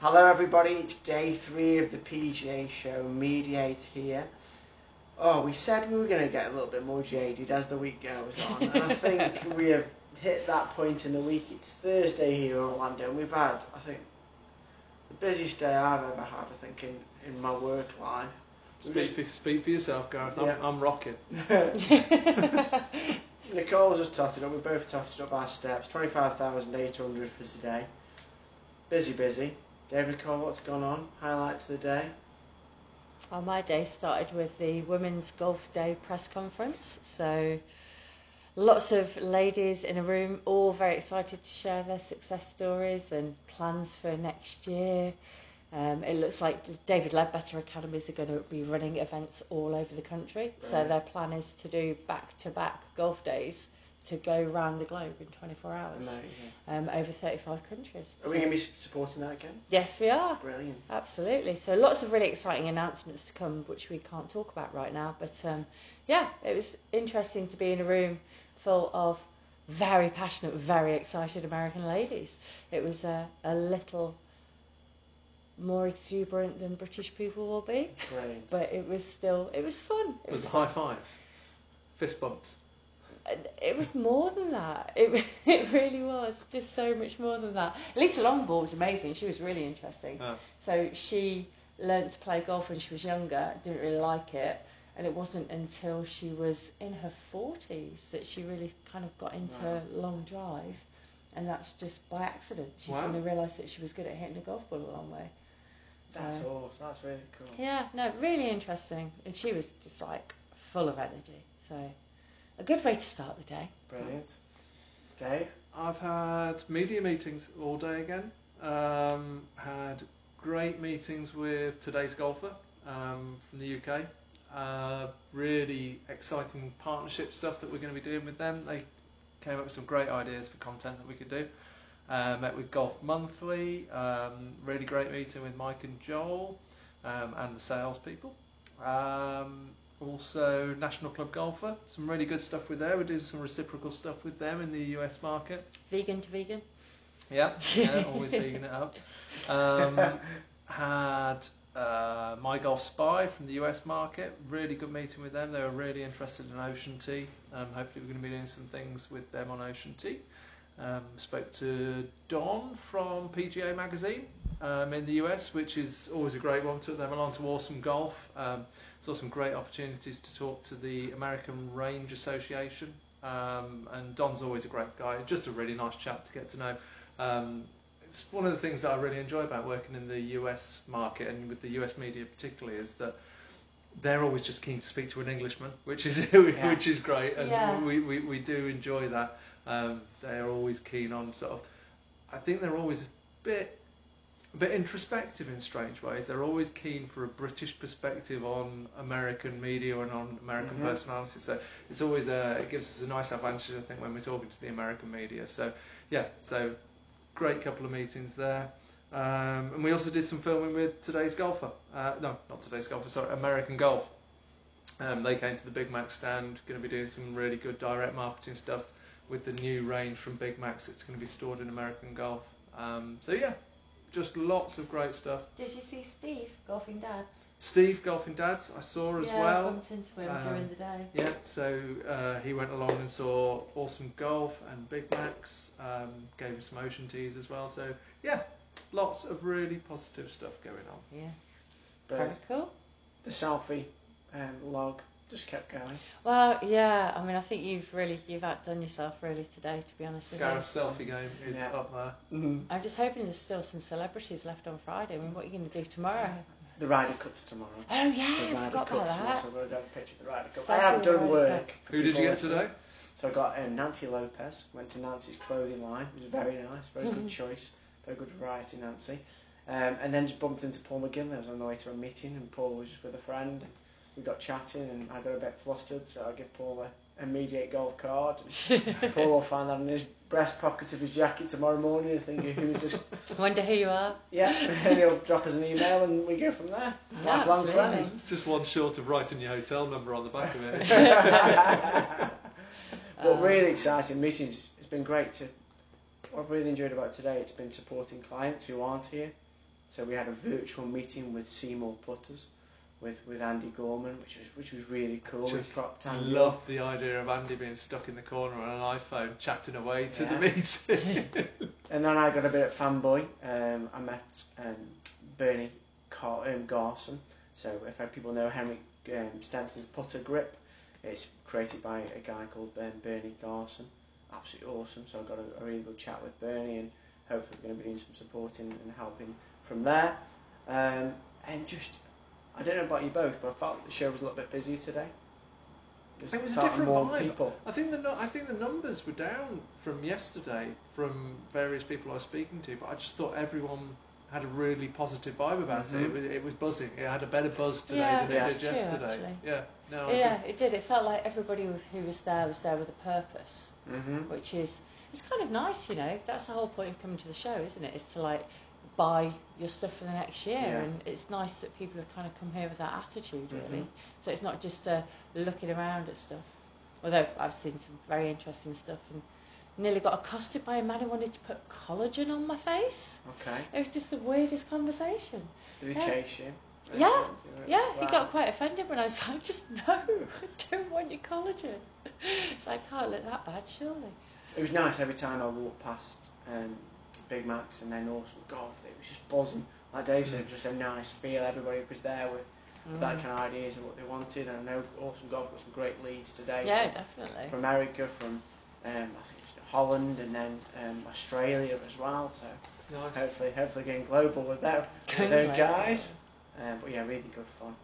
Hello, everybody. It's day three of the PGA show. Mediate here. Oh, we said we were going to get a little bit more jaded as the week goes on, and I think we have hit that point in the week. It's Thursday here in Orlando, and we've had, I think, the busiest day I've ever had. I think in, in my work life. Speak for, speak for yourself, Gareth. I'm, Yeah. I'm rocking. Nicole's just totted up. We both totted up our steps. Twenty-five thousand eight hundred for today. Busy, busy. David Nicole, what's gone on? Highlights of the day. Well, my day started with the Women's Golf Day press conference. So, lots of ladies in a room, all very excited to share their success stories and plans for next year. Um, it looks like David Leadbetter Academies are going to be running events all over the country. So, their plan is to do back to back golf days to go around the globe in 24 hours Amazing. um, over 35 countries. Are we going to be supporting that again? Yes, we are. Brilliant. Absolutely. So lots of really exciting announcements to come, which we can't talk about right now. But um, yeah, it was interesting to be in a room full of very passionate, very excited American ladies. It was a, a little more exuberant than British people will be, Brilliant. but it was still it was fun. It Was was the high fives, fist bumps. It was more than that. It it really was just so much more than that. Lisa Longball was amazing. She was really interesting. Oh. So she learnt to play golf when she was younger, didn't really like it, and it wasn't until she was in her 40s that she really kind of got into Wow. long drive, and that's just by accident. She Wow. suddenly realised that she was good at hitting a golf ball a long way. That's Uh, awesome. That's really cool. Yeah, no, really interesting, and she was just like full of energy. So a good way to start the day. Brilliant. Dave? I've had media meetings all day again. Um, had great meetings with today's golfer um, from the UK. Uh, really exciting partnership stuff that we're going to be doing with them. They came up with some great ideas for content that we could do. Uh, met with Golf Monthly. Um, really great meeting with Mike and Joel um, and the salespeople. Um, also, National Club Golfer. Some really good stuff with there. We're doing some reciprocal stuff with them in the US market. Vegan to vegan. Yeah, yeah always vegan it up. Um, had uh, My Golf Spy from the US market. Really good meeting with them. They were really interested in Ocean Tee. Um, hopefully, we're going to be doing some things with them on Ocean Tee. Um, spoke to Don from PGA Magazine um, in the US, which is always a great one. Took them along to Awesome Golf. Um, saw some great opportunities to talk to the American Range Association. Um, and Don's always a great guy. Just a really nice chap to get to know. Um, it's one of the things that I really enjoy about working in the US market and with the US media particularly is that they're always just keen to speak to an Englishman, which is Yeah. which is great, and Yeah. we, we, we do enjoy that. Um, they are always keen on sort of. I think they're always a bit a bit introspective in strange ways. They're always keen for a British perspective on American media and on American Mhm. personalities. So it's always a, it gives us a nice advantage, I think, when we're talking to the American media. So yeah, so great couple of meetings there. Um, and we also did some filming with today's golfer. Uh, no, not today's golfer. Sorry, American Golf. Um, they came to the Big Max stand. Going to be doing some really good direct marketing stuff with the new range from Big Max. It's going to be stored in American Golf. Um, so yeah, just lots of great stuff. Did you see Steve golfing dads? Steve Golfing Dads I saw as yeah, I well. bumped into him Um, during the day. Yeah, so uh, he went along and saw Awesome Golf and Big Max, um, gave him some ocean tees as well. So, yeah, lots of really positive stuff going on. Yeah, Brilliant. very cool. The selfie um, log just kept going. Well, yeah. I mean, I think you've really you've outdone yourself really today. To be honest with you. Gareth's selfie game is Yeah. up there. you, I'm just hoping there's still some celebrities left on Friday. I mean, what are you going to do tomorrow? The Ryder Cup's tomorrow. Oh yeah, the I Ryder forgot about Cup's tomorrow, that. so I'm going to go picture of the Ryder Cup. Selfie I have with the done work. for Who did you get today? So I got um, Nancy Lopez. Went to Nancy's clothing line. It was very nice. Very good choice. Very good variety, Nancy. Um, and then just bumped into Paul McGinley. I was on the way to a meeting, and Paul was just with a friend. We got chatting, and I got a bit flustered, so I give Paul a, immediate golf card. Paul will find that in his breast pocket of his jacket tomorrow morning, and thinking, "Who's this?" Wonder who you are. Yeah, and he'll drop us an email, and we go from there. Yeah, Lifelong absolutely. friends. It's just one short of writing your hotel number on the back of it. But Um, really exciting meetings. It's been great to. What I've really enjoyed about today, it's been supporting clients who aren't here. So we had a virtual meeting with Seemore Putters, with, with Andy Gorman, which was which was really cool. we Just propped I Andy love up. the idea of Andy being stuck in the corner on an iPhone chatting away to Yeah. the meeting. And then I got a bit of fanboy. Um, I met um, Bernie Car- um, Garsen. So if people know Henrik um, Stenson's putter grip, it's created by a guy called um, Bernie Garsen. Absolutely awesome. So I got a, a really good chat with Bernie, and hopefully we're going to be doing some supporting and helping from there. Um, and just, I don't know about you both, but I felt the show was a little bit busier today. There's It was a different more vibe. people. I think the nu- I think the numbers were down from yesterday from various people I was speaking to, but I just thought everyone had a really positive vibe about it. Mhm. It was, it was buzzing. It had a better buzz today Yeah, than Yeah. it did yesterday. actually. Yeah, no, Yeah, it did. It felt like everybody who was there was there with a purpose, hmm which is it's kind of nice, you know. That's the whole point of coming to the show, isn't it? it? Is to like buy your stuff for the next year, Yeah. and it's nice that people have kind of come here with that attitude, really. Mhm. So it's not just uh, looking around at stuff. Although I've seen some very interesting stuff, and nearly got accosted by a man who wanted to put collagen on my face. Okay. It was just the weirdest conversation. Did he Yeah. chase you? Yeah. Yeah, he Wow. got quite offended when I was like, just no, I don't want your collagen. It's like, can't look that bad, surely. It was nice every time I walked past um, Big Max and then also Golf. It was just buzzing. Like Dave said, it was just a nice feel. Everybody was there with that Mm. kind of ideas and what they wanted. And I know Awesome Golf got some great leads today. Yeah, from, definitely. from America, from um, I think it was Holland, and then um, Australia as well. So Nice. hopefully, hopefully getting global with that with those guys. Um, but yeah, really good fun.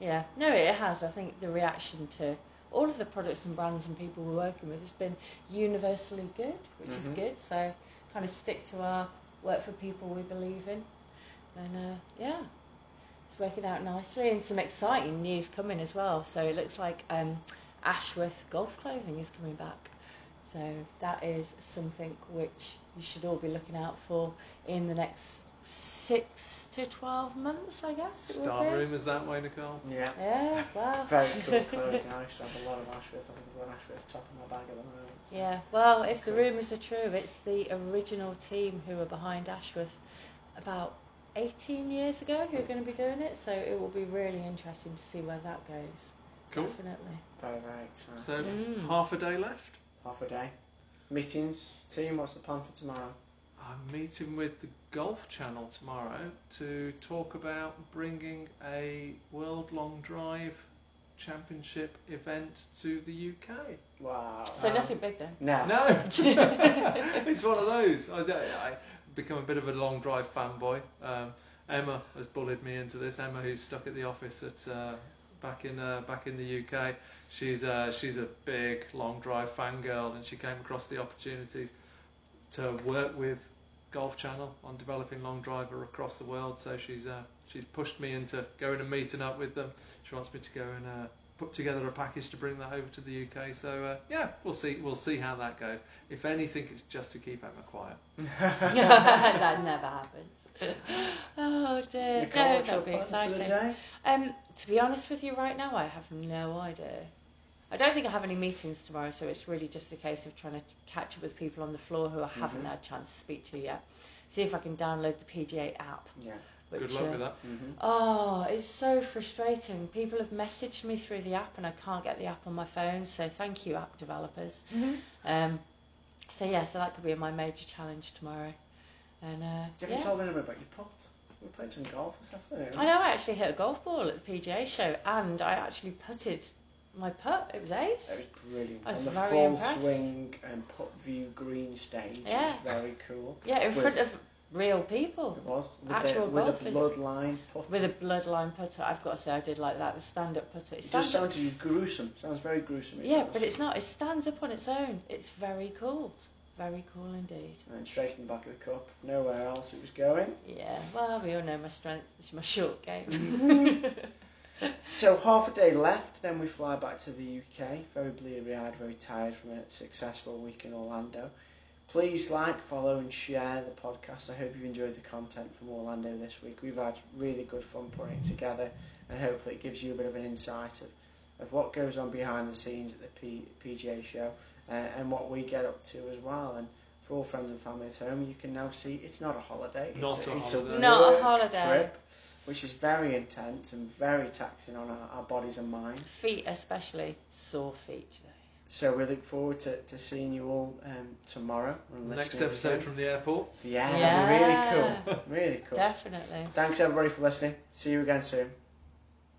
Yeah, no, it has. I think the reaction to all of the products and brands and people we're working with has been universally good, which is Mhm. good. So kind of stick to our work for people we believe in, and uh, yeah, it's working out nicely and some exciting news coming as well. So it looks like um, Ashworth Golf Clothing is coming back. So that is something which you should all be looking out for in the next six to twelve months, I guess. It will Start be. rumours that way, Nicole. Yeah. Yeah, wow. Very cool clothing. I used to have a lot of Ashworth. I think I've got Ashworth top of my bag at the moment. so- Yeah, well, if the rumours are true, it's the original team who were behind Ashworth about 18 years ago who are going to be doing it, so it will be really interesting to see where that goes. Cool. Definitely. Very, very So exciting. Mm. half a day left. Half a day. Meetings, team, what's the plan for tomorrow? I'm meeting with the Golf Channel tomorrow to talk about bringing a World Long Drive Championship event to the UK. Wow. So Um, nothing big then. No. No, it's one of those. I, I become a bit of a long drive fanboy. Um, Emma has bullied me into this. Emma, who's stuck at the office at uh, back in uh, back in the UK, she's uh, she's a big long drive fangirl, and she came across the opportunity to work with Golf Channel on developing long driver across the world. So she's uh, she's pushed me into going and meeting up with them. She wants me to go and uh, put together a package to bring that over to the UK. So uh, yeah, we'll see we'll see how that goes. If anything, it's just to keep Emma quiet. that never happens. Oh dear. No, that'll be plans for the exciting. Um, to be honest with you, right now, I have no idea. I don't think I have any meetings tomorrow, so it's really just a case of trying to catch up with people on the floor who I haven't Mhm. had a chance to speak to yet. See if I can download the PGA app. Yeah. Which, Good luck uh, with that. hmm Oh, it's so frustrating. People have messaged me through the app and I can't get the app on my phone, so thank you, app developers. Um, so, yeah, so that could be my major challenge tomorrow. And uh, You yeah. haven't told anyone about your putt. We played some golf this afternoon. I know I actually hit a golf ball at the PGA show and I actually putted my putt. It was ace. It was brilliant. I was On the very full impressed. swing and putt view green stage. Yeah. It was very cool. Yeah, in With- front of real people. It was. With, Actual the, with a bloodline putt. With a bloodline putter, I've got to say I did like that. The stand-up putter. It it stands just sounds to you gruesome. Sounds very gruesome. it Yeah, does. but it's not. It stands up on its own. It's very cool. Very cool indeed. And straight in the back of the cup. Nowhere else it was going. Yeah, well, we all know my strength. It's my short game. So half a day left, then we fly back to the UK. Very bleary-eyed, very tired from a successful week in Orlando. Please like, follow, and share the podcast. I hope you enjoyed the content from Orlando this week. We've had really good fun putting it together, and hopefully it gives you a bit of an insight of, of what goes on behind the scenes at the P, PGA show uh, and what we get up to as well. And for all friends and family at home. You can now see it's not a holiday. Not it's a it's holiday. a Not a holiday. trip, which is very intense and very taxing on our, our bodies and minds. Feet, especially sore feet today. So we look forward to, to seeing you all um, tomorrow. and Next episode again. from the airport. Yeah, Yeah. that'd be really cool. Really cool. Definitely. Thanks everybody for listening. See you again soon.